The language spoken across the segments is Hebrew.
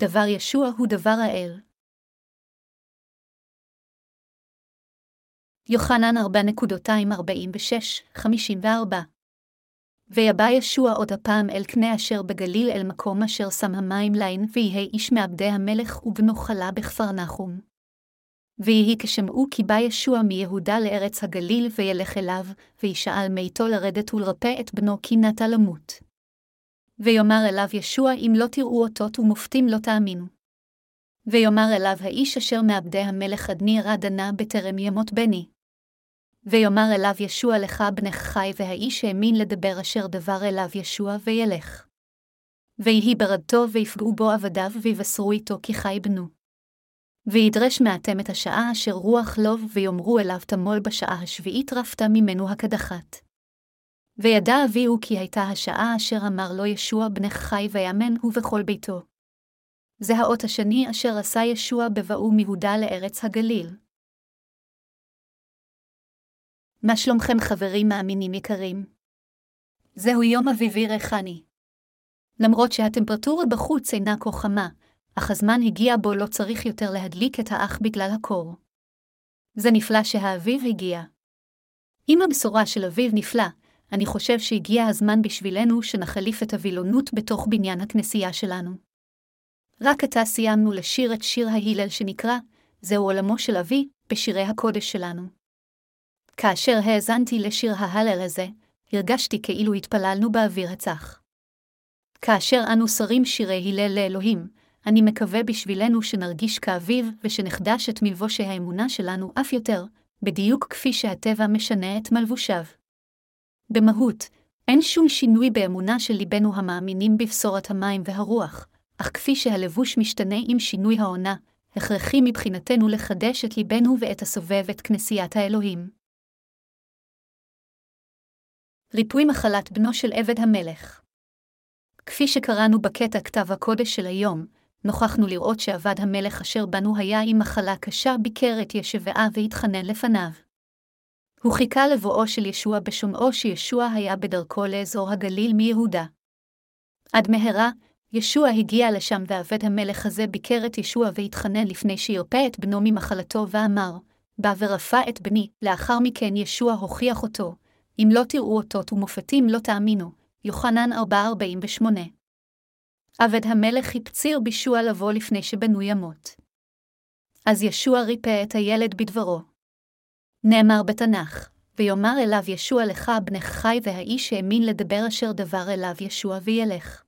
דבר ישוע הוא דבר האל. יוחנן 4.246-54 ויבא ישוע עוד הפעם אל קנה אשר בגליל אל מקום אשר שם המים לין, ויהי איש מעבדי המלך ובנו חלה בכפר נחום. ויהי כשמעו כי בא ישוע מיהודה לארץ הגליל, וילך אליו, וישאל מאיתו לרדת ולרפא את בנו כי נטה למות. ויאמר אליו ישוע אם לא תראו אותות ומופתים לא תאמינו. ויאמר אליו האיש אשר מעבדי המלך עדני רע דנה בטרם ימות בני. ויאמר אליו ישוע לך בנך חי, והאיש האמין לדבר אשר דבר אליו ישוע, וילך. ויהי ברדתו, ויפגעו בו עבדיו, ויבשרו איתו כי חי בנו. וידרש מעתם את השעה אשר רוח לוב, ויאמרו אליו תמול בשעה השביעית רפת ממנו הקדחת. וידע אביהו כי הייתה השעה אשר אמר לו ישוע בנך חי ויאמן הוא וכל ביתו. זה האות השני אשר עשה ישוע בבואו מיהודה לארץ הגליל. מה שלומכם חברים מאמינים יקרים? זהו יום אביבי ריחני. למרות שהטמפרטורה בחוץ אינה כה חמה, אך הזמן הגיע בו לא צריך יותר להדליק את האח בגלל הקור. זה נפלא שהאביב הגיע. אם הבשורה של אביב נפלא, אני חושב שהגיע הזמן בשבילנו שנחליף את הווילונות בתוך בניין הכנסייה שלנו. רק עתה סיימנו לשיר את שיר ההלל שנקרא "זהו עולמו של אבי" בשירי הקודש שלנו. כאשר האזנתי לשיר ההלל הזה, הרגשתי כאילו התפללנו באוויר הצח. כאשר אנו שרים שירי הלל לאלוהים, אני מקווה בשבילנו שנרגיש כאביב ושנחדש את מלבושי האמונה שלנו אף יותר, בדיוק כפי שהטבע משנה את מלבושיו. במהות, אין שום שינוי באמונה של ליבנו המאמינים בבשורת המים והרוח, אך כפי שהלבוש משתנה עם שינוי העונה, הכרחי מבחינתנו לחדש את ליבנו ואת הסובב את כנסיית האלוהים. ריפוי מחלת בנו של עבד המלך כפי שקראנו בקטע כתב הקודש של היום, נוכחנו לראות שעבד המלך אשר בנו היה עם מחלה קשה ביקר את ישבעה והתחנן לפניו. הוא חיכה לבואו של ישוע בשומעו שישוע היה בדרכו לאזור הגליל מיהודה. עד מהרה, ישוע הגיע לשם ועבד המלך הזה ביקר את ישוע והתחנן לפני שירפא את בנו ממחלתו ואמר, בא ורפא את בני, לאחר מכן ישוע הוכיח אותו, אם לא תראו אותות ומופתים לא תאמינו. יוחנן 4.48 עבד המלך הפציר בישוע לבוא לפני שבנו ימות. אז ישוע ריפא את הילד בדברו. נאמר בתנ"ך, ויאמר אליו ישוע לך בנך חי והאיש האמין לדבר אשר דבר אליו ישוע וילך.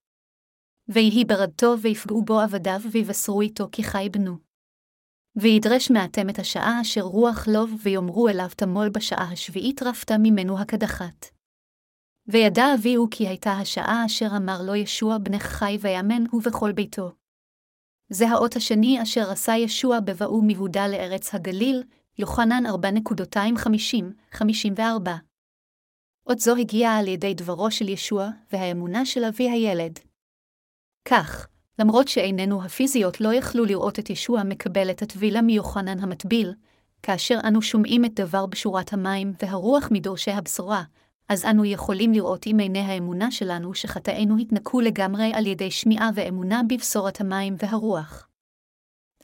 ויהי ברדתו ויפגעו בו עבדיו ויבשרו איתו כי חי בנו. וידרש מעתם את השעה אשר רוח לוב ויאמרו אליו תמול בשעה השביעית רפת ממנו הקדחת. וידע אביהו כי הייתה השעה אשר אמר לו ישוע בנך חי ויאמן הוא וכל ביתו. זה האות השני אשר עשה ישוע בבואו מיהודה לארץ הגליל, יוחנן 4.250-54. אות זו הגיעה על ידי דברו של ישוע והאמונה של אבי הילד. כך, למרות שעינינו הפיזיות לא יכלו לראות את ישוע מקבל את הטבילה מיוחנן המטביל, כאשר אנו שומעים את דבר בשורת המים והרוח מדורשי הבשורה, אז אנו יכולים לראות עם עיני האמונה שלנו שחטאינו התנקו לגמרי על ידי שמיעה ואמונה בבשורת המים והרוח.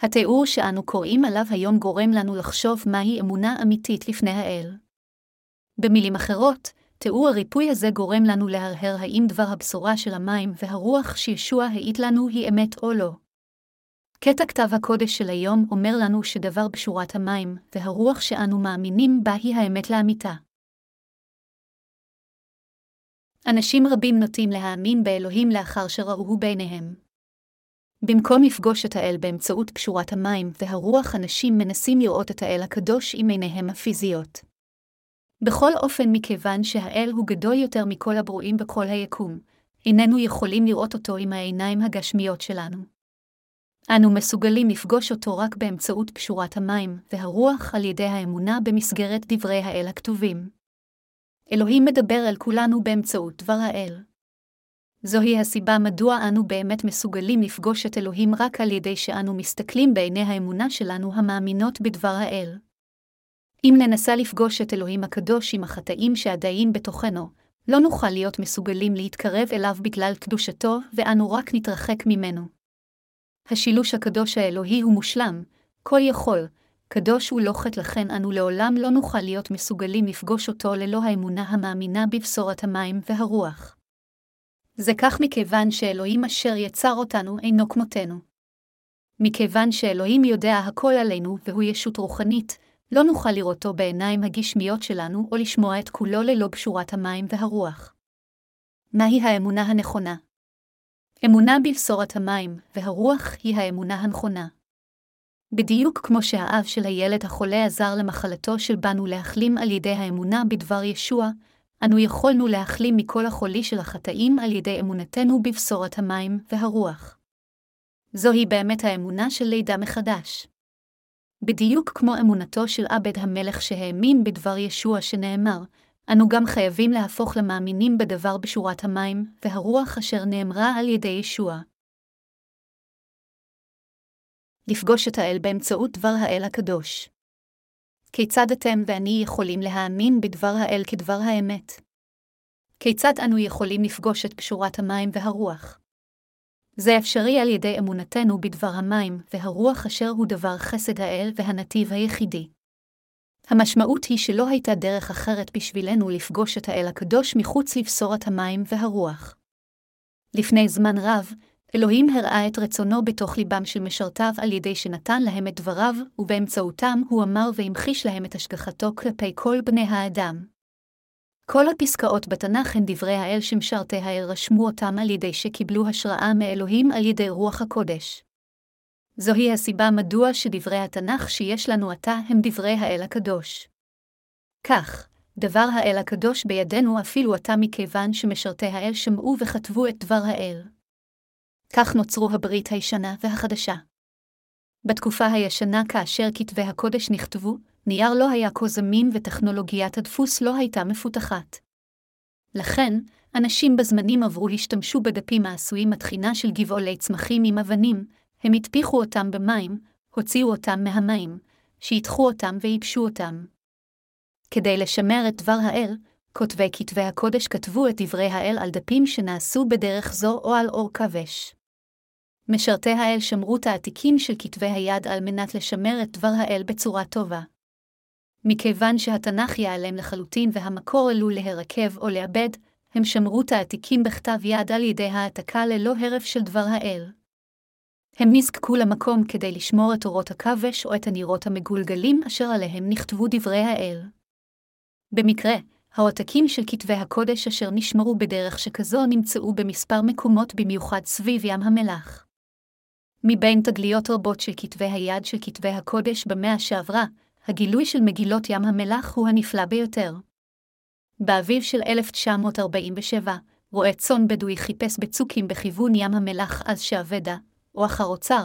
התיאור שאנו קוראים עליו היום גורם לנו לחשוב מהי אמונה אמיתית לפני האל. במילים אחרות, תיאור הריפוי הזה גורם לנו להרהר האם דבר הבשורה של המים והרוח שישוע העיט לנו היא אמת או לא. קטע כתב הקודש של היום אומר לנו שדבר בשורת המים והרוח שאנו מאמינים בה היא האמת לאמיתה. אנשים רבים נוטים להאמין באלוהים לאחר שראוהו בעיניהם. במקום לפגוש את האל באמצעות פשורת המים והרוח, אנשים מנסים לראות את האל הקדוש עם עיניהם הפיזיות. בכל אופן, מכיוון שהאל הוא גדול יותר מכל הברואים בכל היקום, איננו יכולים לראות אותו עם העיניים הגשמיות שלנו. אנו מסוגלים לפגוש אותו רק באמצעות פשורת המים והרוח על ידי האמונה במסגרת דברי האל הכתובים. אלוהים מדבר אל כולנו באמצעות דבר האל. זוהי הסיבה מדוע אנו באמת מסוגלים לפגוש את אלוהים רק על ידי שאנו מסתכלים בעיני האמונה שלנו המאמינות בדבר האל. אם ננסה לפגוש את אלוהים הקדוש עם החטאים שעדיים בתוכנו, לא נוכל להיות מסוגלים להתקרב אליו בגלל קדושתו, ואנו רק נתרחק ממנו. השילוש הקדוש האלוהי הוא מושלם, כל יכול, קדוש הוא לא חטא לכן אנו לעולם לא נוכל להיות מסוגלים לפגוש אותו ללא האמונה המאמינה בבשורת המים והרוח. זה כך מכיוון שאלוהים אשר יצר אותנו אינו כמותנו. מכיוון שאלוהים יודע הכל עלינו והוא ישות רוחנית, לא נוכל לראותו בעיניים הגשמיות שלנו או לשמוע את כולו ללא בשורת המים והרוח. מהי האמונה הנכונה? אמונה בבשורת המים והרוח היא האמונה הנכונה. בדיוק כמו שהאב של הילד החולה עזר למחלתו של בנו להחלים על ידי האמונה בדבר ישוע, אנו יכולנו להחלים מכל החולי של החטאים על ידי אמונתנו בבשורת המים והרוח. זוהי באמת האמונה של לידה מחדש. בדיוק כמו אמונתו של עבד המלך שהאמין בדבר ישוע שנאמר, אנו גם חייבים להפוך למאמינים בדבר בשורת המים והרוח אשר נאמרה על ידי ישוע. לפגוש את האל באמצעות דבר האל הקדוש. כיצד אתם ואני יכולים להאמין בדבר האל כדבר האמת? כיצד אנו יכולים לפגוש את פשורת המים והרוח? זה אפשרי על ידי אמונתנו בדבר המים והרוח אשר הוא דבר חסד האל והנתיב היחידי. המשמעות היא שלא הייתה דרך אחרת בשבילנו לפגוש את האל הקדוש מחוץ לבשורת המים והרוח. לפני זמן רב, אלוהים הראה את רצונו בתוך ליבם של משרתיו על ידי שנתן להם את דבריו, ובאמצעותם הוא אמר והמחיש להם את השגחתו כלפי כל בני האדם. כל הפסקאות בתנ"ך הן דברי האל שמשרתי האל רשמו אותם על ידי שקיבלו השראה מאלוהים על ידי רוח הקודש. זוהי הסיבה מדוע שדברי התנ"ך שיש לנו עתה הם דברי האל הקדוש. כך, דבר האל הקדוש בידינו אפילו עתה מכיוון שמשרתי האל שמעו וכתבו את דבר האל. כך נוצרו הברית הישנה והחדשה. בתקופה הישנה כאשר כתבי הקודש נכתבו, נייר לא היה כה זמין וטכנולוגיית הדפוס לא הייתה מפותחת. לכן, אנשים בזמנים עברו השתמשו בדפים העשויים מתחינה של גבעולי צמחים עם אבנים, הם הטפיחו אותם במים, הוציאו אותם מהמים, שיתחו אותם וייבשו אותם. כדי לשמר את דבר האל, כותבי כתבי הקודש כתבו את דברי האל על דפים שנעשו בדרך זו או על אור כבש. משרתי האל שמרו תעתיקים של כתבי היד על מנת לשמר את דבר האל בצורה טובה. מכיוון שהתנ"ך ייעלם לחלוטין והמקור עלול להירקב או לאבד, הם שמרו תעתיקים בכתב יד על ידי העתקה ללא הרף של דבר האל. הם נזקקו למקום כדי לשמור את אורות הכבש או את הנירות המגולגלים אשר עליהם נכתבו דברי האל. במקרה, העותקים של כתבי הקודש אשר נשמרו בדרך שכזו נמצאו במספר מקומות במיוחד סביב ים המלח. מבין תגליות רבות של כתבי היד של כתבי הקודש במאה שעברה, הגילוי של מגילות ים המלח הוא הנפלא ביותר. באביב של 1947, רועה צאן בדואי חיפש בצוקים בכיוון ים המלח אז שאבדה, או אחר אוצר,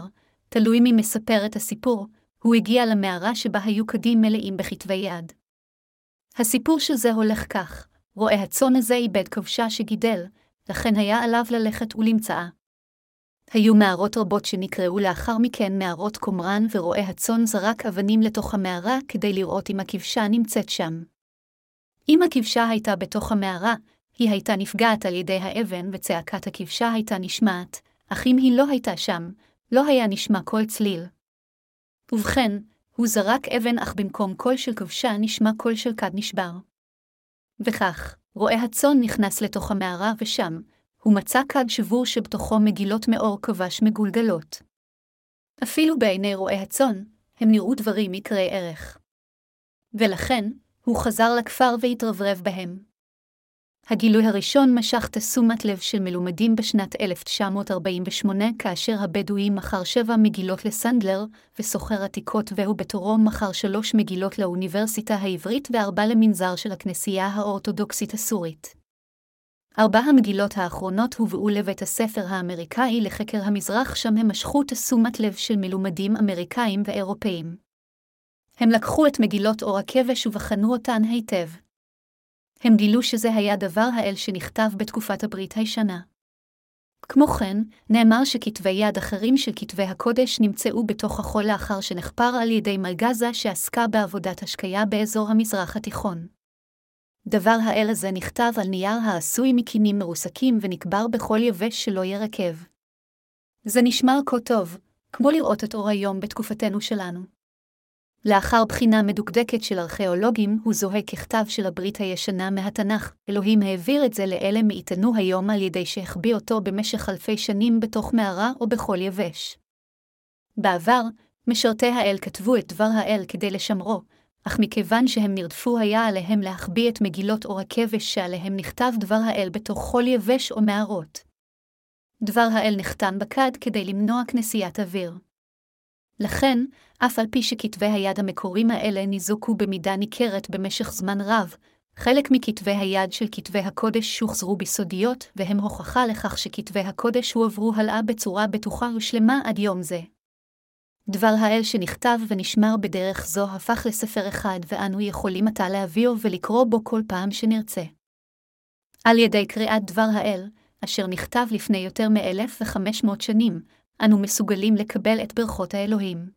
תלוי מי מספר את הסיפור, הוא הגיע למערה שבה היו קדים מלאים בכתבי יד. הסיפור של זה הולך כך, רועה הצאן הזה איבד כבשה שגידל, לכן היה עליו ללכת ולמצאה. היו מערות רבות שנקראו לאחר מכן מערות קומראן, ורועה הצאן זרק אבנים לתוך המערה כדי לראות אם הכבשה נמצאת שם. אם הכבשה הייתה בתוך המערה, היא הייתה נפגעת על ידי האבן וצעקת הכבשה הייתה נשמעת, אך אם היא לא הייתה שם, לא היה נשמע כל צליל. ובכן, הוא זרק אבן אך במקום קול של כבשה נשמע קול של כד נשבר. וכך, רועה הצאן נכנס לתוך המערה ושם, הוא מצא כד שבור שבתוכו מגילות מעור כבש מגולגלות. אפילו בעיני רועי הצאן, הם נראו דברים יקרי ערך. ולכן, הוא חזר לכפר והתרברב בהם. הגילוי הראשון משך תשומת לב של מלומדים בשנת 1948, כאשר הבדואי מכר שבע מגילות לסנדלר, וסוחר עתיקות והוא בתורו מכר שלוש מגילות לאוניברסיטה העברית וארבע למנזר של הכנסייה האורתודוקסית הסורית. ארבע המגילות האחרונות הובאו לבית הספר האמריקאי לחקר המזרח, שם הם משכו תשומת לב של מלומדים אמריקאים ואירופאים. הם לקחו את מגילות אור הכבש ובחנו אותן היטב. הם גילו שזה היה דבר האל שנכתב בתקופת הברית הישנה. כמו כן, נאמר שכתבי יד אחרים של כתבי הקודש נמצאו בתוך החול לאחר שנחפר על ידי מלגזה שעסקה בעבודת השקיה באזור המזרח התיכון. דבר האל הזה נכתב על נייר העשוי מקינים מרוסקים ונקבר בכל יבש שלא ירקב. זה נשמר כה טוב, כמו לראות את אור היום בתקופתנו שלנו. לאחר בחינה מדוקדקת של ארכיאולוגים, הוא זוהה ככתב של הברית הישנה מהתנ"ך. אלוהים העביר את זה לאלה מאיתנו היום על ידי שהחביא אותו במשך אלפי שנים בתוך מערה או בכל יבש. בעבר, משרתי האל כתבו את דבר האל כדי לשמרו, אך מכיוון שהם נרדפו היה עליהם להחביא את מגילות אור הכבש שעליהם נכתב דבר האל בתוך חול יבש או מערות. דבר האל נחתם בכד כדי למנוע כנסיית אוויר. לכן, אף על פי שכתבי היד המקוריים האלה ניזוקו במידה ניכרת במשך זמן רב, חלק מכתבי היד של כתבי הקודש שוחזרו בסודיות, והם הוכחה לכך שכתבי הקודש הועברו הלאה בצורה בטוחה ושלמה עד יום זה. דבר האל שנכתב ונשמר בדרך זו הפך לספר אחד, ואנו יכולים עתה להביאו ולקרוא בו כל פעם שנרצה. על ידי קריאת דבר האל, אשר נכתב לפני יותר מ-1500 שנים, אנו מסוגלים לקבל את ברכות האלוהים.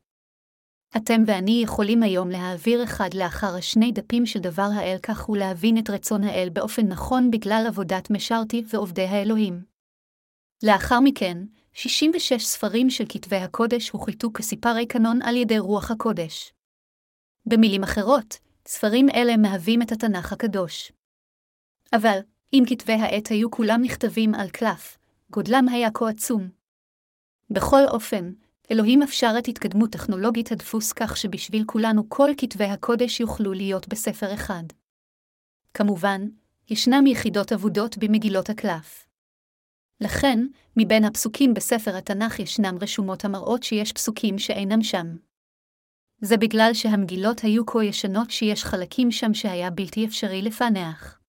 אתם ואני יכולים היום להעביר אחד לאחר השני דפים של דבר האל כך ולהבין את רצון האל באופן נכון בגלל עבודת משרתי ועובדי האלוהים. לאחר מכן, 66 ספרים של כתבי הקודש הוחלטו כסיפרי קנון על ידי רוח הקודש. במילים אחרות, ספרים אלה מהווים את התנ"ך הקדוש. אבל, אם כתבי העת היו כולם נכתבים על קלף, גודלם היה כה עצום. בכל אופן, אלוהים אפשר את התקדמות טכנולוגית הדפוס כך שבשביל כולנו כל כתבי הקודש יוכלו להיות בספר אחד. כמובן, ישנם יחידות אבודות במגילות הקלף. לכן, מבין הפסוקים בספר התנ"ך ישנם רשומות המראות שיש פסוקים שאינם שם. זה בגלל שהמגילות היו כה ישנות שיש חלקים שם שהיה בלתי אפשרי לפענח.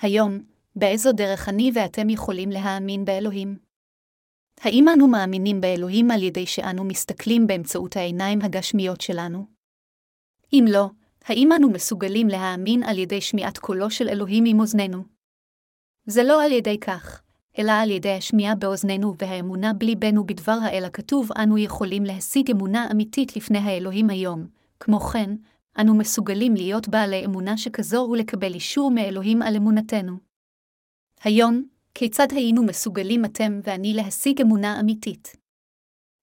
היום, באיזו דרך אני ואתם יכולים להאמין באלוהים? האם אנו מאמינים באלוהים על ידי שאנו מסתכלים באמצעות העיניים הגשמיות שלנו? אם לא, האם אנו מסוגלים להאמין על ידי שמיעת קולו של אלוהים עם אוזנינו? זה לא על ידי כך, אלא על ידי השמיעה באוזנינו והאמונה בליבנו בדבר האל הכתוב, אנו יכולים להשיג אמונה אמיתית לפני האלוהים היום. כמו כן, אנו מסוגלים להיות בעלי אמונה שכזו ולקבל אישור מאלוהים על אמונתנו. היום, כיצד היינו מסוגלים אתם ואני להשיג אמונה אמיתית?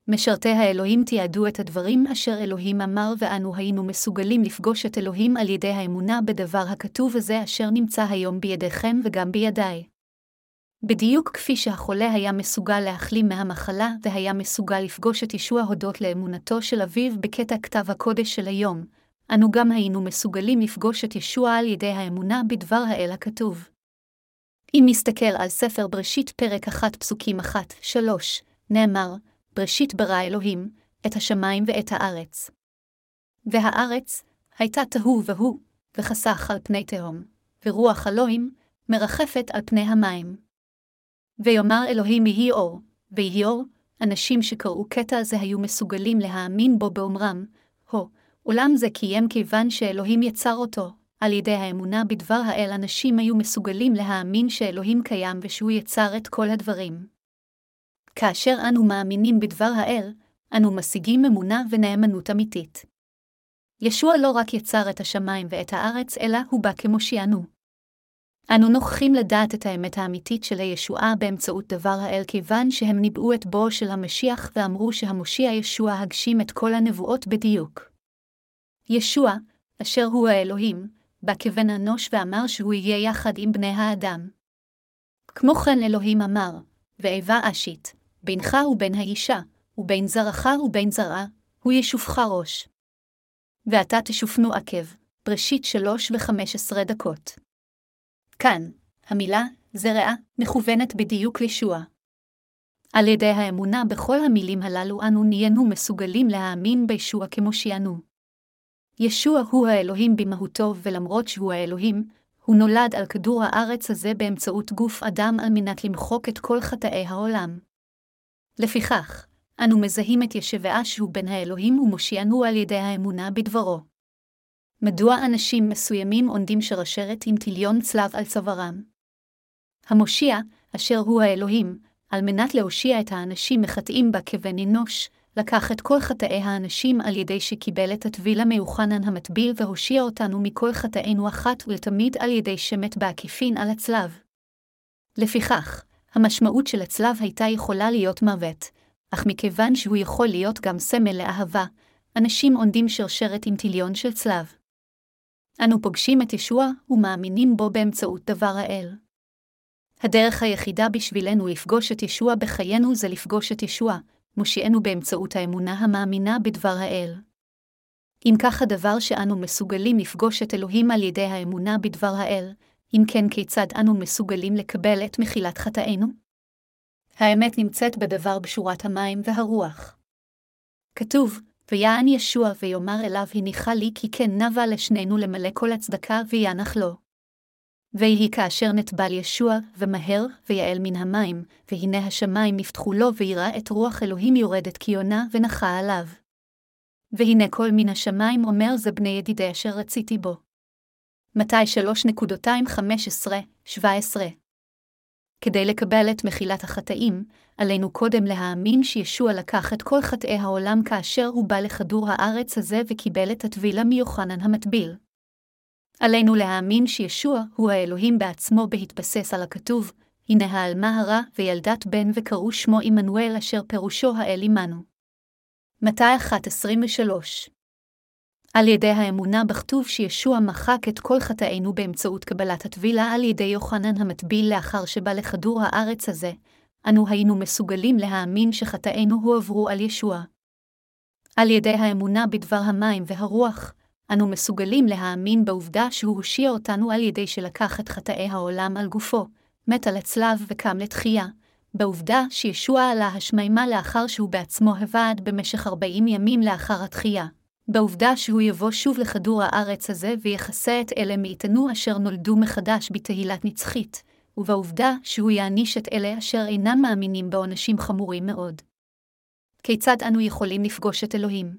משרתי האלוהים תיעדו את הדברים אשר אלוהים אמר, ואנו היינו מסוגלים לפגוש את אלוהים על ידי האמונה בדבר הכתוב הזה אשר נמצא היום בידיכם וגם בידיי. בדיוק כפי שהחולה היה מסוגל להחלים מהמחלה והיה מסוגל לפגוש את ישוע הודות לאמונתו של אביו בקטע כתב הקודש של היום, אנו גם היינו מסוגלים לפגוש את ישוע על ידי האמונה בדבר האל הכתוב. אם נסתכל על ספר בראשית פרק 1 פסוקים 1-3, נאמר, בראשית ברא אלוהים, את השמיים ואת הארץ. והארץ הייתה תוהו והו, וחסך על פני תהום, ורוח אלוהים מרחפת על פני המים. ויאמר אלוהים יהי אור, ויהי אור, אנשים שקראו קטע זה היו מסוגלים להאמין בו באומרם, הו, אולם זה קיים כיוון שאלוהים יצר אותו, על ידי האמונה בדבר האל אנשים היו מסוגלים להאמין שאלוהים קיים ושהוא יצר את כל הדברים. כאשר אנו מאמינים בדבר האל, אנו משיגים אמונה ונאמנות אמיתית. ישוע לא רק יצר את השמיים ואת הארץ, אלא הוא בא כמושיענו. אנו נוכחים לדעת את האמת האמיתית של הישועה באמצעות דבר האל כיוון שהם ניבאו את בואו של המשיח ואמרו שהמושיע ישוע הגשים את כל הנבואות בדיוק. ישוע, אשר הוא האלוהים, בא כבן אנוש ואמר שהוא יהיה יחד עם בני האדם. כמו כן אלוהים אמר, ואיבה אשית, בינך ובין האישה, ובין זרעך ובין זרעה, הוא ישופך ראש. ועתה תשופנו עקב, בראשית שלוש וחמש עשרה דקות. כאן, המילה זרעה מכוונת בדיוק לישוע. על ידי האמונה בכל המילים הללו אנו נהיינו מסוגלים להאמין בישוע כמושיענו. ישוע הוא האלוהים במהותו, ולמרות שהוא האלוהים, הוא נולד על כדור הארץ הזה באמצעות גוף אדם על מנת למחוק את כל חטאי העולם. לפיכך, אנו מזהים את ישבעה שהוא בן האלוהים ומושיענו על ידי האמונה בדברו. מדוע אנשים מסוימים עונדים שרשרת עם טיליון צלב על צווארם? המושיע, אשר הוא האלוהים, על מנת להושיע את האנשים מחטאים בה כבן אנוש, לקח את כל חטאי האנשים על ידי שקיבל את הטביל המיוחנן המטביל והושיע אותנו מכל חטאינו אחת ולתמיד על ידי שמת בעקיפין על הצלב. לפיכך, המשמעות של הצלב הייתה יכולה להיות מוות, אך מכיוון שהוא יכול להיות גם סמל לאהבה, אנשים עונדים שרשרת עם טיליון של צלב. אנו פוגשים את ישוע ומאמינים בו באמצעות דבר האל. הדרך היחידה בשבילנו לפגוש את ישוע בחיינו זה לפגוש את ישוע, מושיענו באמצעות האמונה המאמינה בדבר האל. אם כך הדבר שאנו מסוגלים לפגוש את אלוהים על ידי האמונה בדבר האל, אם כן כיצד אנו מסוגלים לקבל את מחילת חטאינו? האמת נמצאת בדבר בשורת המים והרוח. כתוב, ויען ישוע ויאמר אליו הניחה לי כי כן נבה לשנינו למלא כל הצדקה וינח לו. ויהי כאשר נטבל ישוע, ומהר, ויעל מן המים, והנה השמיים נפתחו לו, ויראה את רוח אלוהים יורדת כיונה, ונחה עליו. והנה כל מן השמיים אומר זה בני ידידי אשר רציתי בו. מתי 3.215-17 כדי לקבל את מחילת החטאים, עלינו קודם להאמין שישוע לקח את כל חטאי העולם כאשר הוא בא לכדור הארץ הזה וקיבל את הטבילה מיוחנן המטביל. עלינו להאמין שישוע הוא האלוהים בעצמו בהתבסס על הכתוב, הנה העלמה הרע וילדת בן וקראו שמו עמנואל אשר פירושו האל עמנו. מתי 1.23 על ידי האמונה בכתוב שישוע מחק את כל חטאינו באמצעות קבלת הטבילה על ידי יוחנן המטביל לאחר שבא לכדור הארץ הזה, אנו היינו מסוגלים להאמין שחטאינו הועברו על ישוע. על ידי האמונה בדבר המים והרוח, אנו מסוגלים להאמין בעובדה שהוא הושיע אותנו על ידי שלקח את חטאי העולם על גופו, מת על הצלב וקם לתחייה, בעובדה שישוע עלה השמימה לאחר שהוא בעצמו הבד במשך ארבעים ימים לאחר התחייה. בעובדה שהוא יבוא שוב לכדור הארץ הזה ויכסה את אלה מאיתנו אשר נולדו מחדש בתהילת נצחית, ובעובדה שהוא יעניש את אלה אשר אינם מאמינים בעונשים חמורים מאוד. כיצד אנו יכולים לפגוש את אלוהים?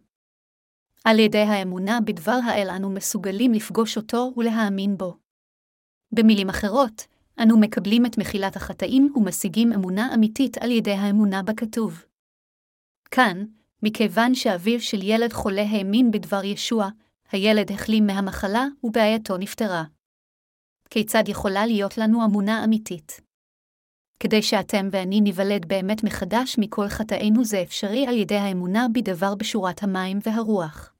על ידי האמונה בדבר האל אנו מסוגלים לפגוש אותו ולהאמין בו. במילים אחרות, אנו מקבלים את מחילת החטאים ומשיגים אמונה אמיתית על ידי האמונה בכתוב. כאן, מכיוון שאביו של ילד חולה האמין בדבר ישוע, הילד החלים מהמחלה ובעייתו נפתרה. כיצד יכולה להיות לנו אמונה אמיתית? כדי שאתם ואני ניוולד באמת מחדש מכל חטאינו זה אפשרי על ידי האמונה בדבר בשורת המים והרוח.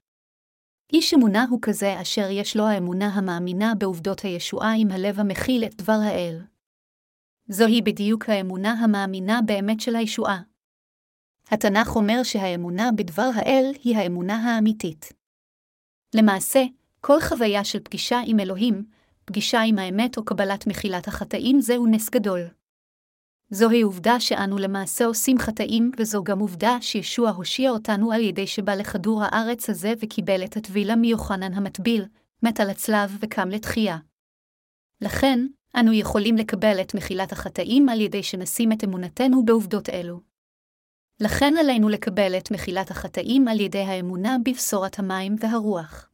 איש אמונה הוא כזה אשר יש לו האמונה המאמינה בעובדות הישועה עם הלב המכיל את דבר האל. זוהי בדיוק האמונה המאמינה באמת של הישועה. התנ"ך אומר שהאמונה בדבר האל היא האמונה האמיתית. למעשה, כל חוויה של פגישה עם אלוהים, פגישה עם האמת או קבלת מחילת החטאים זהו נס גדול. זוהי עובדה שאנו למעשה עושים חטאים, וזו גם עובדה שישוע הושיע אותנו על ידי שבא לכדור הארץ הזה וקיבל את הטבילה מיוחנן המטביל, מת על הצלב וקם לתחייה. לכן, אנו יכולים לקבל את מחילת החטאים על ידי שנשים את אמונתנו בעובדות אלו. לכן עלינו לקבל את מחילת החטאים על ידי האמונה בבשורת המים והרוח.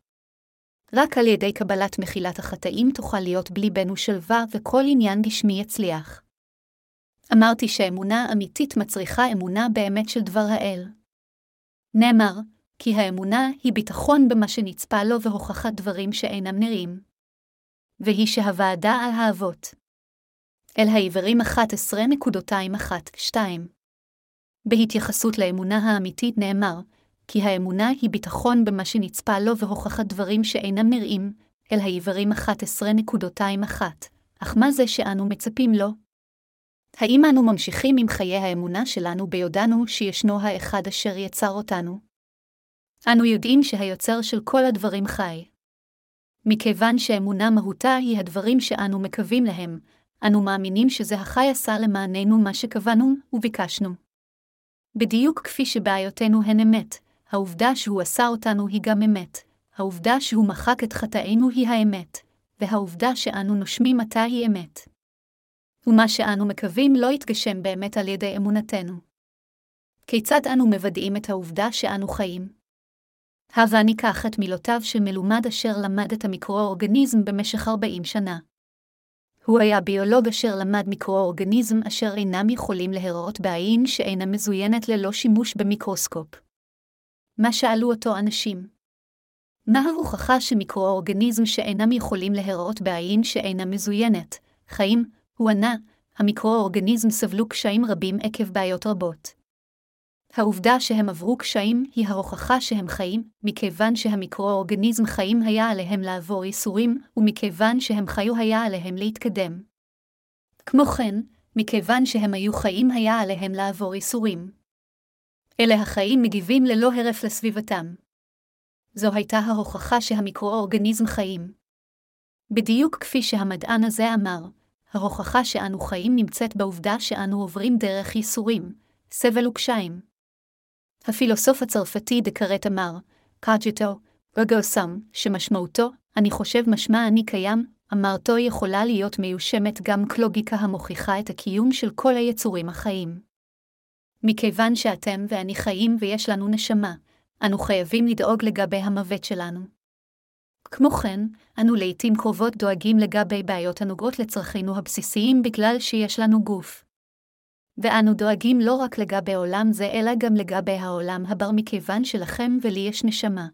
רק על ידי קבלת מחילת החטאים תוכל להיות בליבנו שלווה וכל עניין גשמי יצליח. אמרתי שאמונה אמיתית מצריכה אמונה באמת של דבר האל. נאמר, כי האמונה היא ביטחון במה שנצפה לו והוכחת דברים שאינם נראים. והיא שהוועדה על האבות. אל העיוורים 11.212 בהתייחסות לאמונה האמיתית נאמר, כי האמונה היא ביטחון במה שנצפה לו והוכחת דברים שאינם נראים, אל העיוורים 11.21, אך מה זה שאנו מצפים לו? האם אנו ממשיכים עם חיי האמונה שלנו ביודענו שישנו האחד אשר יצר אותנו? אנו יודעים שהיוצר של כל הדברים חי. מכיוון שאמונה מהותה היא הדברים שאנו מקווים להם, אנו מאמינים שזה החי עשה למעננו מה שקבענו וביקשנו. בדיוק כפי שבעיותינו הן אמת, העובדה שהוא עשה אותנו היא גם אמת, העובדה שהוא מחק את חטאינו היא האמת, והעובדה שאנו נושמים עתה היא אמת. ומה שאנו מקווים לא יתגשם באמת על ידי אמונתנו. כיצד אנו מוודאים את העובדה שאנו חיים? הבה ניקח את מילותיו של מלומד אשר למד את המיקרואורגניזם במשך 40 שנה. הוא היה ביולוג אשר למד מיקרואורגניזם אשר אינם יכולים להיראות בעין שאינה מזוינת ללא שימוש במיקרוסקופ. מה שאלו אותו אנשים? מה ההוכחה שמיקרואורגניזם שאינם יכולים להיראות בעין שאינה מזוינת, חיים, הוא ענה, המיקרואורגניזם סבלו קשיים רבים עקב בעיות רבות. העובדה שהם עברו קשיים היא ההוכחה שהם חיים, מכיוון שהמיקרואורגניזם חיים היה עליהם לעבור ייסורים, ומכיוון שהם חיו היה עליהם להתקדם. כמו כן, מכיוון שהם היו חיים היה עליהם לעבור ייסורים. אלה החיים מגיבים ללא הרף לסביבתם. זו הייתה ההוכחה שהמיקרואורגניזם חיים. בדיוק כפי שהמדען הזה אמר, ההוכחה שאנו חיים נמצאת בעובדה שאנו עוברים דרך ייסורים, סבל וקשיים. הפילוסוף הצרפתי דקרט אמר, cogito, ergo sum, שמשמעותו, אני חושב משמע אני קיים, אמרתו יכולה להיות מיושמת גם כלוגיקה המוכיחה את הקיום של כל היצורים החיים. מכיוון שאתם ואני חיים ויש לנו נשמה, אנו חייבים לדאוג לגבי המוות שלנו. כמו כן, אנו לעתים קרובות דואגים לגבי בעיות הנוגעות לצרכינו הבסיסיים בגלל שיש לנו גוף. ואנו דואגים לא רק לגבי עולם זה, אלא גם לגבי העולם הבר מכיוון שלכם ולי יש נשמה.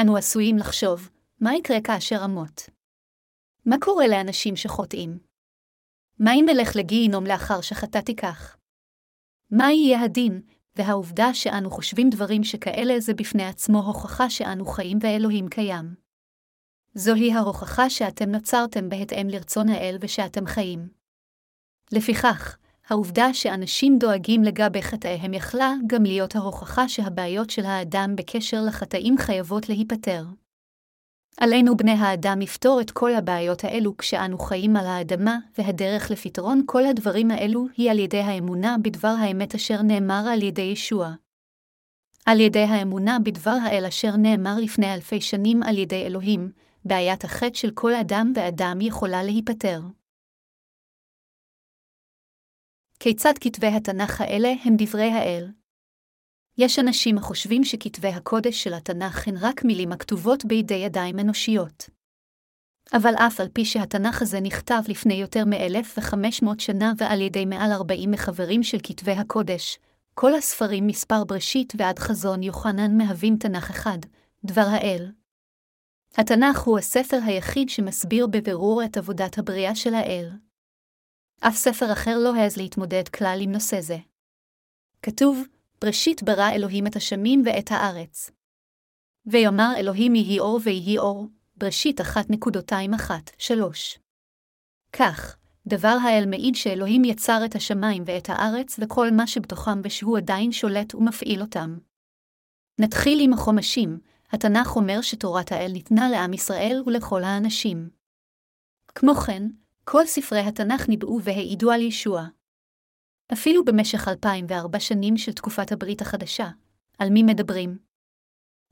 אנו עשויים לחשוב, מה יקרה כאשר אמות? מה קורה לאנשים שחוטאים? מה אם אלך לגיהינום לאחר שחטאתי כך? מה יהיה הדין, והעובדה שאנו חושבים דברים שכאלה זה בפני עצמו הוכחה שאנו חיים ואלוהים קיים. זוהי ההוכחה שאתם נוצרתם בהתאם לרצון האל ושאתם חיים. לפיכך, העובדה שאנשים דואגים לגבי חטאיהם יכלה גם להיות ההוכחה שהבעיות של האדם בקשר לחטאים חייבות להיפטר. עלינו בני האדם לפתור את כל הבעיות האלו כשאנו חיים על האדמה, והדרך לפתרון כל הדברים האלו היא על ידי האמונה בדבר האמת אשר נאמר על ידי ישוע. על ידי האמונה בדבר האל אשר נאמר לפני אלפי שנים על ידי אלוהים, בעיית החטא של כל אדם ואדם יכולה להיפטר. כיצד כתבי התנ"ך האלה הם דברי האל? יש אנשים החושבים שכתבי הקודש של התנ"ך הן רק מילים הכתובות בידי ידיים אנושיות. אבל אף על פי שהתנ"ך הזה נכתב לפני יותר מ-1500 שנה ועל ידי מעל 40 מחברים של כתבי הקודש, כל הספרים מספר בראשית ועד חזון יוחנן מהווים תנ"ך אחד, דבר האל. התנ"ך הוא הספר היחיד שמסביר בבירור את עבודת הבריאה של האל. אף ספר אחר לא העז להתמודד כלל עם נושא זה. כתוב, בראשית ברא אלוהים את השמים ואת הארץ. ויאמר אלוהים יהי אור ויהי אור, בראשית אחת נקודותיים אחת, שלוש. כך, דבר האל מעיד שאלוהים יצר את השמיים ואת הארץ וכל מה שבתוכם ושהוא עדיין שולט ומפעיל אותם. נתחיל עם החומשים, התנ"ך אומר שתורת האל ניתנה לעם ישראל ולכל האנשים. כמו כן, כל ספרי התנ"ך ניבאו והעידו על ישוע. אפילו במשך 2004 שנים של תקופת הברית החדשה, על מי מדברים?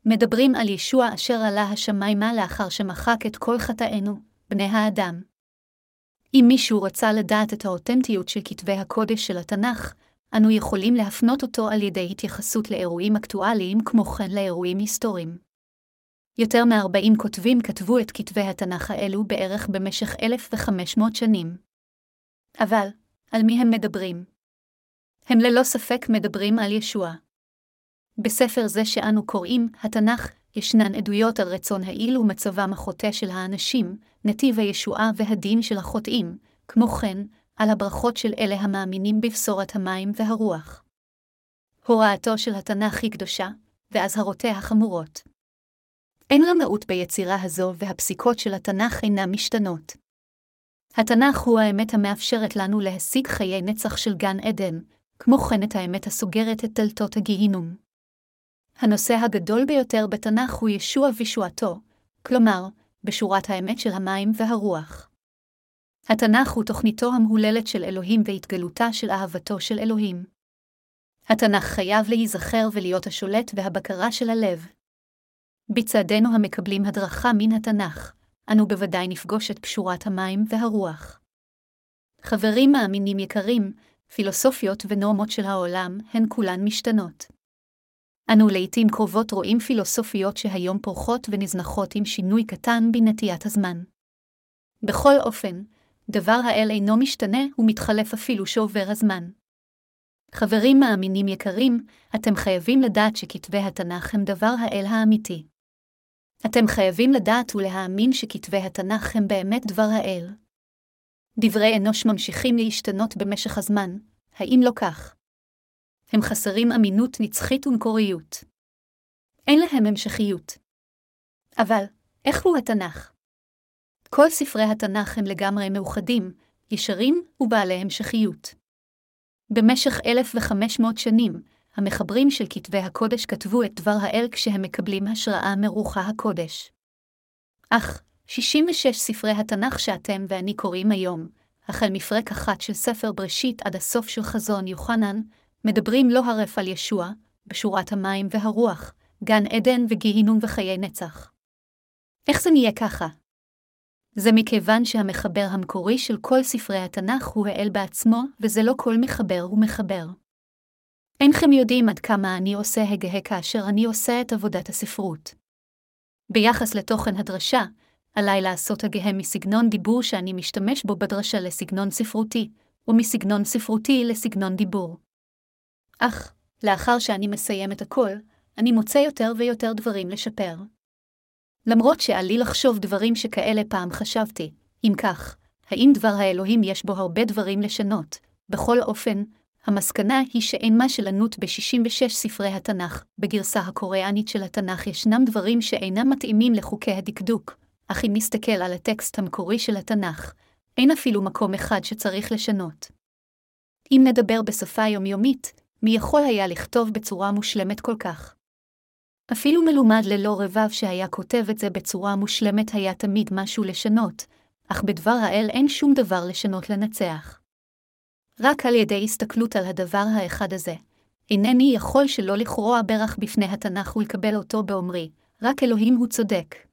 מדברים על ישוע אשר עלה השמיימה לאחר שמחק את כל חטאינו, בני האדם. אם מישהו רצה לדעת את האותנטיות של כתבי הקודש של התנ"ך, אנו יכולים להפנות אותו על ידי התייחסות לאירועים אקטואליים כמו כן לאירועים היסטוריים. יותר מ-40 כותבים כתבו את כתבי התנ"ך האלו בערך במשך 1,500 שנים. אבל, על מי הם מדברים? הם ללא ספק מדברים על ישוע. בספר זה שאנו קוראים, התנ"ך, ישנן עדויות על רצון העיל ומצבם החוטא של האנשים, נתיב הישועה והדין של החוטאים, כמו כן, על הברכות של אלה המאמינים בבשורת המים והרוח. הוראתו של התנ"ך היא קדושה, ואזהרותיה חמורות. אין רמאות ביצירה הזו והפסיקות של התנ"ך אינן משתנות. התנ"ך הוא האמת המאפשרת לנו להשיג חיי נצח של גן עדן, כמו כן את האמת הסוגרת את דלתות הגיהינום. הנושא הגדול ביותר בתנ"ך הוא ישוע וישועתו, כלומר, בשורת האמת של המים והרוח. התנ"ך הוא תוכניתו המהוללת של אלוהים והתגלותה של אהבתו של אלוהים. התנ"ך חייב להיזכר ולהיות השולט והבקרה של הלב. בצעדינו המקבלים הדרכה מן התנ"ך, אנו בוודאי נפגוש את פשורת המים והרוח. חברים מאמינים יקרים, פילוסופיות ונורמות של העולם הן כולן משתנות. אנו לעתים קרובות רואים פילוסופיות שהיום פורחות ונזנחות עם שינוי קטן בנטיית הזמן. בכל אופן, דבר האל אינו משתנה ומתחלף אפילו שעובר הזמן. חברים מאמינים יקרים, אתם חייבים לדעת שכתבי התנ"ך הם דבר האל האמיתי. אתם חייבים לדעת ולהאמין שכתבי התנ"ך הם באמת דבר האל. דברי אנוש ממשיכים להשתנות במשך הזמן, האם לא כך? הם חסרים אמינות נצחית ומקוריות. אין להם המשכיות. אבל, איך הוא התנ"ך? כל ספרי התנ"ך הם לגמרי מאוחדים, ישרים ובעלי המשכיות. במשך 1,500 שנים, המחברים של כתבי הקודש כתבו את דבר האל כשהם מקבלים השראה מרוחה הקודש. אך, 66 ספרי התנ"ך שאתם ואני קוראים היום, החל מפרק אחת של ספר בראשית עד הסוף של חזון יוחנן, מדברים לא הרף על ישוע, בשורת המים והרוח, גן עדן וגיהינום וחיי נצח. איך זה נהיה ככה? זה מכיוון שהמחבר המקורי של כל ספרי התנ"ך הוא האל בעצמו, וזה לא כל מחבר ומחבר. אינכם יודעים עד כמה אני עושה הגה כאשר אני עושה את עבודת הספרות. ביחס לתוכן הדרשה, עליי לעשות הגה מסגנון דיבור שאני משתמש בו בדרשה לסגנון ספרותי, ומסגנון ספרותי לסגנון דיבור. אך, לאחר שאני מסיים את הכל, אני מוצא יותר ויותר דברים לשפר. למרות שעלי לחשוב דברים שכאלה פעם חשבתי, אם כך, האם דבר האלוהים יש בו הרבה דברים לשנות? בכל אופן, המסקנה היא שאין מה שלנות ב-66 ספרי התנ"ך, בגרסה הקוריאנית של התנ"ך ישנם דברים שאינם מתאימים לחוקי הדקדוק, אך אם נסתכל על הטקסט המקורי של התנ"ך, אין אפילו מקום אחד שצריך לשנות. אם נדבר בשפה יומיומית, מי יכול היה לכתוב בצורה מושלמת כל כך? אפילו מלומד ללא רבב שהיה כותב את זה בצורה מושלמת היה תמיד משהו לשנות, אך בדבר האל אין שום דבר לשנות לנצח. רק על ידי הסתכלות על הדבר האחד הזה, אינני יכול שלא לכרוע ברך בפני התנ"ך ולקבל אותו באומרי, רק אלוהים הוא צודק.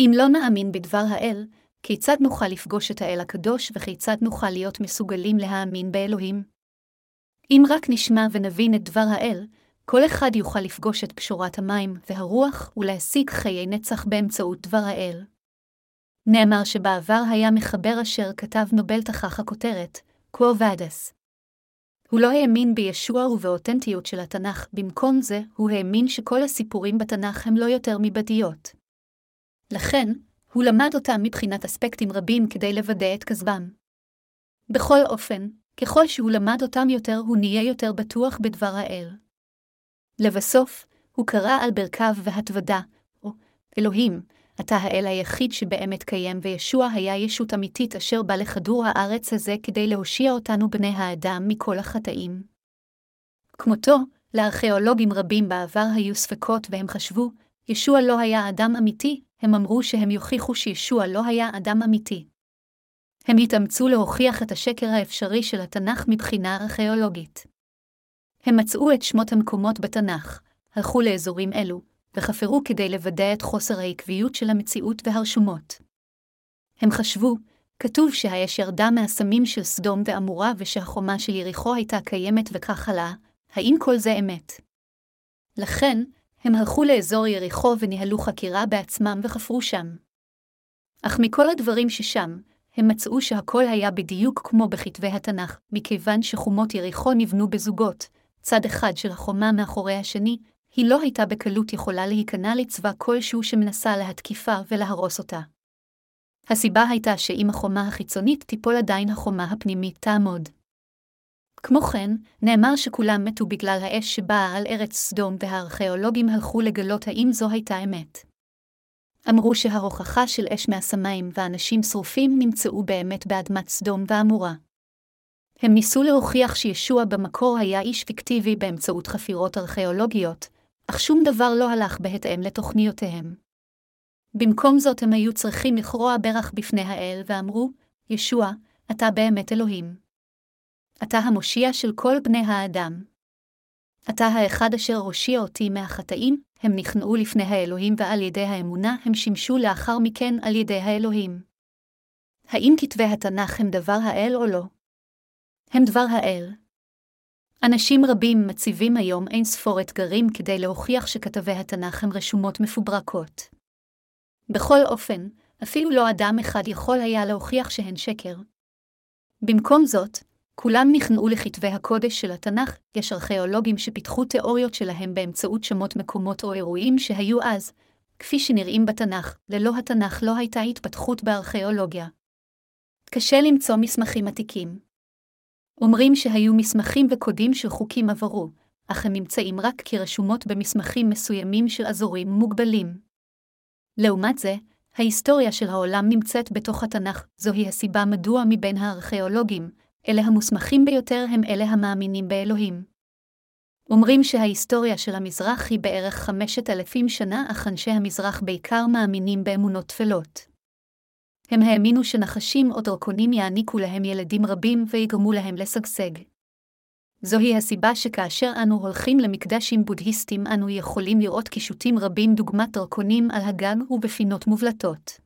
אם לא נאמין בדבר האל, כיצד נוכל לפגוש את האל הקדוש וכיצד נוכל להיות מסוגלים להאמין באלוהים? אם רק נשמע ונבין את דבר האל, כל אחד יוכל לפגוש את פשורת המים והרוח ולהשיג חיי נצח באמצעות דבר האל. נאמר שבעבר היה מחבר אשר כתב נובל תחך הכותרת, קוו ואדס. הוא לא האמין בישוע ובאותנטיות של התנ"ך, במקום זה, הוא האמין שכל הסיפורים בתנ"ך הם לא יותר מבדיות. לכן, הוא למד אותם מבחינת אספקטים רבים כדי לוודא את כזבם. בכל אופן, ככל שהוא למד אותם יותר, הוא נהיה יותר בטוח בדבר האל. לבסוף, הוא קרא על ברכיו והתוודה, או אלוהים, אתה האל היחיד שבאמת קיים, וישוע היה ישות אמיתית אשר בא לכדור הארץ הזה כדי להושיע אותנו בני האדם מכל החטאים. כמותו, לארכיאולוגים רבים בעבר היו ספקות והם חשבו, ישוע לא היה אדם אמיתי, הם אמרו שהם יוכיחו שישוע לא היה אדם אמיתי. הם התאמצו להוכיח את השקר האפשרי של התנ"ך מבחינה ארכיאולוגית. הם מצאו את שמות המקומות בתנ"ך, הלכו לאזורים אלו, וחפרו כדי לוודא את חוסר העקביות של המציאות והרשומות. הם חשבו, כתוב שהאש ירדה מהסמים של סדום ועמורה ושהחומה של יריחו הייתה קיימת וכך הלאה, האם כל זה אמת? לכן, הם הלכו לאזור יריחו וניהלו חקירה בעצמם וחפרו שם. אך מכל הדברים ששם, הם מצאו שהכל היה בדיוק כמו בכתבי התנ"ך, מכיוון שחומות יריחו נבנו בזוגות, צד אחד של החומה מאחורי השני, היא לא הייתה בקלות יכולה להיכנע לצבא כלשהו שמנסה להתקיפה ולהרוס אותה. הסיבה הייתה שאם החומה החיצונית תיפול עדיין החומה הפנימית תעמוד. כמו כן, נאמר שכולם מתו בגלל האש שבאה על ארץ סדום והארכיאולוגים הלכו לגלות האם זו הייתה אמת. אמרו שההוכחה של אש מהשמיים ואנשים שרופים נמצאו באמת באדמת סדום ועמורה. הם ניסו להוכיח שישוע במקור היה איש פיקטיבי באמצעות חפירות ארכיאולוגיות, אך שום דבר לא הלך בהתאם לתוכניותיהם. במקום זאת הם היו צריכים לכרוע ברך בפני האל ואמרו, ישוע, אתה באמת אלוהים. אתה המושיע של כל בני האדם. אתה האחד אשר הושיע אותי מהחטאים, הם נכנעו לפני האלוהים ועל ידי האמונה הם שימשו לאחר מכן על ידי האלוהים. האם כתבי התנ"ך הם דבר האל או לא? הם דבר האל. אנשים רבים מציבים היום אין ספור אתגרים כדי להוכיח שכתבי התנ"ך הם רשומות מפוברקות. בכל אופן, אפילו לא אדם אחד יכול היה להוכיח שהן שקר. במקום זאת, כולם נכנעו לכתבי הקודש של התנ"ך, יש ארכיאולוגים שפיתחו תיאוריות שלהם באמצעות שמות מקומות או אירועים שהיו אז, כפי שנראים בתנ"ך, ללא התנ"ך לא הייתה התפתחות בארכיאולוגיה. קשה למצוא מסמכים עתיקים. אומרים שהיו מסמכים וקודים של חוקים עברו, אך הם נמצאים רק כרשומות במסמכים מסוימים של אזורים מוגבלים. לעומת זה, ההיסטוריה של העולם נמצאת בתוך התנ"ך, זוהי הסיבה מדוע מבין הארכיאולוגים, אלה המוסמכים ביותר הם אלה המאמינים באלוהים. אומרים שההיסטוריה של המזרח היא בערך חמשת אלפים שנה, אך אנשי המזרח בעיקר מאמינים באמונות טפלות. הם האמינו שנחשים או דרקונים יעניקו להם ילדים רבים ויגרמו להם לשגשג. זוהי הסיבה שכאשר אנו הולכים למקדשים בודהיסטים אנו יכולים לראות קישוטים רבים דוגמת דרקונים על הגג ובפינות מובלטות.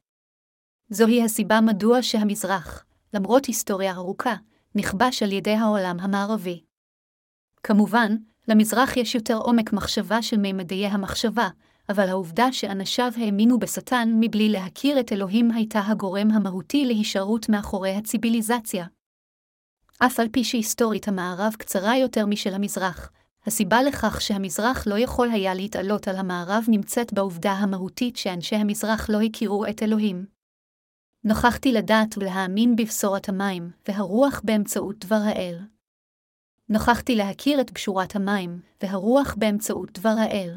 זוהי הסיבה מדוע שהמזרח, למרות היסטוריה ארוכה, נכבש על ידי העולם המערבי. כמובן, למזרח יש יותר עומק מחשבה של מימדיי המחשבה, אבל העובדה שאנשיו האמינו בשטן מבלי להכיר את אלוהים הייתה הגורם המהותי להישארות מאחורי הציביליזציה. אף על פי שהיסטורית המערב קצרה יותר משל המזרח, הסיבה לכך שהמזרח לא יכול היה להתעלות על המערב נמצאת בעובדה המהותית שאנשי המזרח לא הכירו את אלוהים. נוכחתי לדעת ולהאמין בבשורת המים, והרוח באמצעות דבר האל. נוכחתי להכיר את בשורת המים, והרוח באמצעות דבר האל.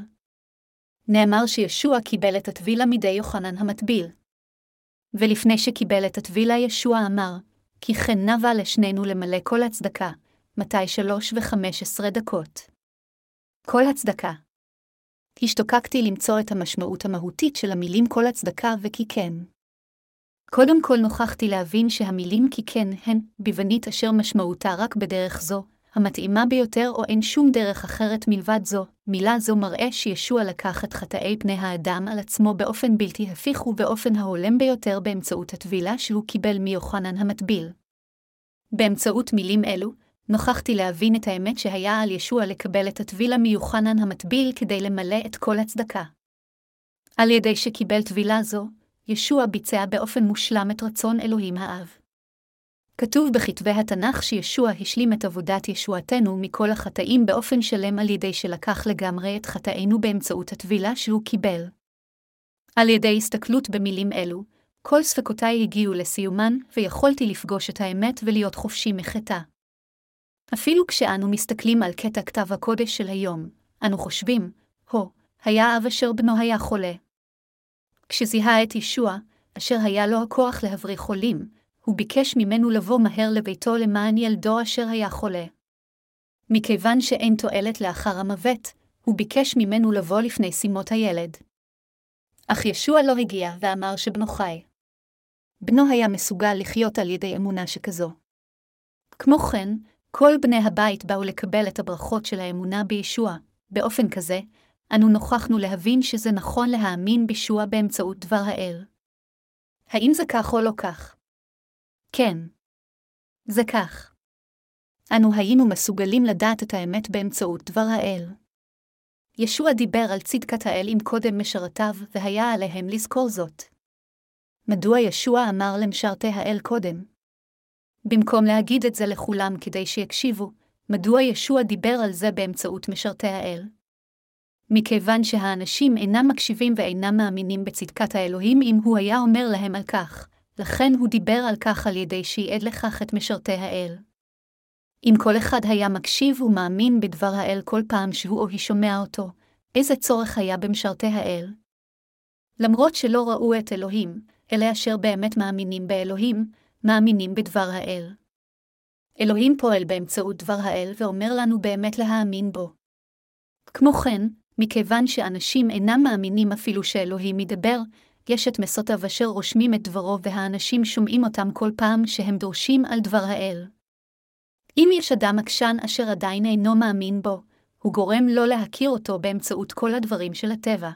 נאמר שישוע קיבל את הטבילה מידי יוחנן המטביל. ולפני שקיבל את הטבילה, ישוע אמר, כי כן נבע לשנינו למלא כל הצדקה, מתי שלוש וחמש עשרה דקות. כל הצדקה. השתוקקתי למצוא את המשמעות המהותית של המילים כל הצדקה וכי כן. קודם כל נוכחתי להבין שהמילים כי כן הן ביוונית אשר משמעותה רק בדרך זו, המתאימה ביותר או אין שום דרך אחרת מלבד זו, מילה זו מראה שישוע לקח את חטאי פני האדם על עצמו באופן בלתי הפיך ובאופן ההולם ביותר באמצעות הטבילה שהוא קיבל מיוחנן המטביל. באמצעות מילים אלו, נוכחתי להבין את האמת שהיה על ישוע לקבל את הטבילה מיוחנן המטביל כדי למלא את כל הצדקה. על ידי שקיבל טבילה זו, ישוע ביצע באופן מושלם את רצון אלוהים האב. כתוב בכתבי התנ"ך שישוע השלים את עבודת ישועתנו מכל החטאים באופן שלם על ידי שלקח לגמרי את חטאינו באמצעות הטבילה שהוא קיבל. על ידי הסתכלות במילים אלו, כל ספקותיי הגיעו לסיומן, ויכולתי לפגוש את האמת ולהיות חופשי מחטא. אפילו כשאנו מסתכלים על קטע כתב הקודש של היום, אנו חושבים, הו, היה אב אשר בנו היה חולה. כשזיהה את ישוע, אשר היה לו הכוח להבריא חולים, הוא ביקש ממנו לבוא מהר לביתו למען ילדו אשר היה חולה. מכיוון שאין תועלת לאחר המוות, הוא ביקש ממנו לבוא לפני שימות הילד. אך ישוע לא הגיע ואמר שבנו חי. בנו היה מסוגל לחיות על ידי אמונה שכזו. כמו כן, כל בני הבית באו לקבל את הברכות של האמונה בישוע, באופן כזה, אנו נוכחנו להבין שזה נכון להאמין בישוע באמצעות דבר האל. האם זה כך או לא כך? כן. זה כך. אנו היינו מסוגלים לדעת את האמת באמצעות דבר האל. ישוע דיבר על צדקת האל עם קודם משרתיו, והיה עליהם לזכור זאת. מדוע ישוע אמר למשרתי האל קודם? במקום להגיד את זה לכולם כדי שיקשיבו, מדוע ישוע דיבר על זה באמצעות משרתי האל? מכיוון שהאנשים אינם מקשיבים ואינם מאמינים בצדקת האלוהים אם הוא היה אומר להם על כך, לכן הוא דיבר על כך על ידי שייעד לכך את משרתי האל. אם כל אחד היה מקשיב ומאמין בדבר האל כל פעם שהוא או היא שומע אותו, איזה צורך היה במשרתי האל? למרות שלא ראו את אלוהים, אלה אשר באמת מאמינים באלוהים, מאמינים בדבר האל. אלוהים פועל באמצעות דבר האל ואומר לנו באמת להאמין בו. כמו כן, מכיוון שאנשים אינם מאמינים אפילו שאלוהים ידבר, יש את מסותיו אשר רושמים את דברו והאנשים שומעים אותם כל פעם שהם דורשים על דבר האל. אם יש אדם עקשן אשר עדיין אינו מאמין בו, הוא גורם לא להכיר אותו באמצעות כל הדברים של הטבע.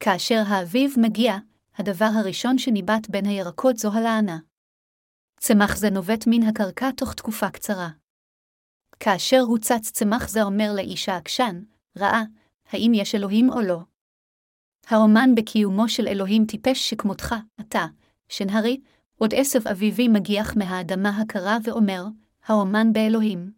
כאשר האביב מגיע, הדבר הראשון שניבט בין הירקות זו הלענה. צמח זה נובט מן הקרקע תוך תקופה קצרה. כאשר הוצץ צמח זה אומר לאיש העקשן, ראה, האם יש אלוהים או לא. האומן בקיומו של אלוהים טיפש שכמותך, אתה, שנהרי, עוד עשב אביבי מגיח מהאדמה הקרה ואומר, האומן באלוהים.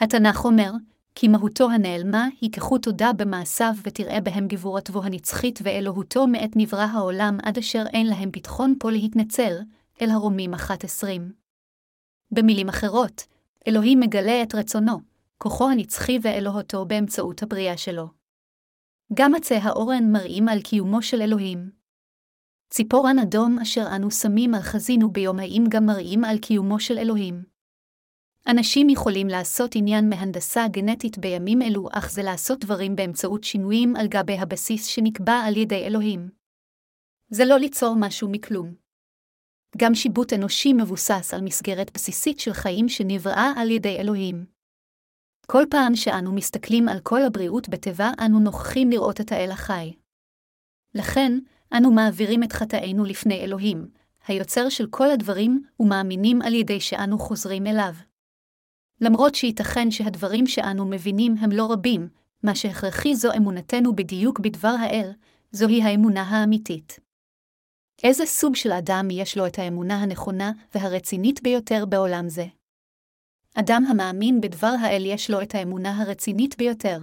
התנ"ך אומר, כי מהותו הנעלמה, ייקחו תודה במעשיו ותראה בהם גבורתו הנצחית ואלוהותו מעת נברא העולם עד אשר אין להם פתחון פה להתנצל, אל הרומים אחת עשרים. במילים אחרות, אלוהים מגלה את רצונו, כוחו הנצחי ואלוהותו באמצעות הבריאה שלו. גם עצי האורן מראים על קיומו של אלוהים. ציפורן אדום אשר אנו שמים על חזינו ביום האם גם מראים על קיומו של אלוהים. אנשים יכולים לעשות עניין מהנדסה גנטית בימים אלו, אך זה לעשות דברים באמצעות שינויים על גבי הבסיס שנקבע על ידי אלוהים. זה לא ליצור משהו מכלום. גם שיבוט אנושי מבוסס על מסגרת בסיסית של חיים שנבראה על ידי אלוהים. כל פעם שאנו מסתכלים על כל הבריאות בטבע, אנו נוכחים לראות את האל החי. לכן, אנו מעבירים את חטאינו לפני אלוהים, היוצר של כל הדברים, ומאמינים על ידי שאנו חוזרים אליו. למרות שייתכן שהדברים שאנו מבינים הם לא רבים, מה שהכרחי זו אמונתנו בדיוק בדבר האל, זוהי האמונה האמיתית. איזה סוג של אדם יש לו את האמונה הנכונה והרצינית ביותר בעולם זה? אדם המאמין בדבר האל יש לו את האמונה הרצינית ביותר.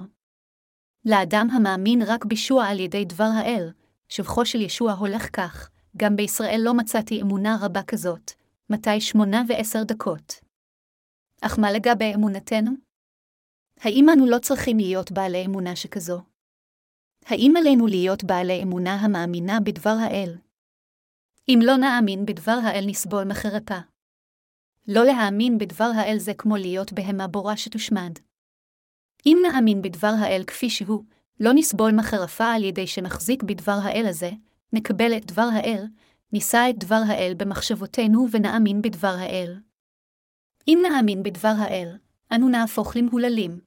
לאדם המאמין רק בישוע על ידי דבר האל, שבחו של ישוע הולך כך, גם בישראל לא מצאתי אמונה רבה כזאת, מתי שמונה ועשר דקות. אך מה לגבי אמונתנו? האם אנו לא צריכים להיות בעלי אמונה שכזו? האם עלינו להיות בעלי אמונה המאמינה בדבר האל? אם לא נאמין בדבר האל נסבול מחרפה. לא להאמין בדבר האל זה כמו להיות בהמה בורה שתושמד. אם נאמין בדבר האל כפי שהוא, לא נסבול מחרפה על ידי שנחזיק בדבר האל הזה, נקבל את דבר האל, נישא את דבר האל במחשבותינו ונאמין בדבר האל. אם נאמין בדבר האל, אנו נהפוך למהוללים.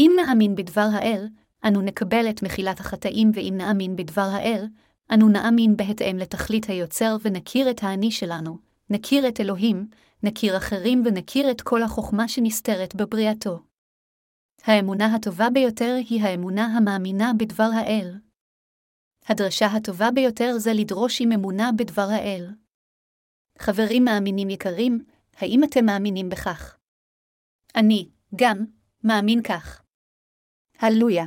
אם נאמין בדבר האל, אנו נקבל את מחילת החטאים, ואם נאמין בדבר האל, אנו נאמין בהתאם לתכלית היוצר ונכיר את האני שלנו, נכיר את אלוהים, נכיר אחרים ונכיר את כל החוכמה שנסתרת בבריאתו. האמונה הטובה ביותר היא האמונה המאמינה בדבר האל. הדרשה הטובה ביותר זה לדרוש עם אמונה בדבר האל. חברים מאמינים יקרים, האם אתם מאמינים בכך? אני, גם, מאמין כך. הללויה.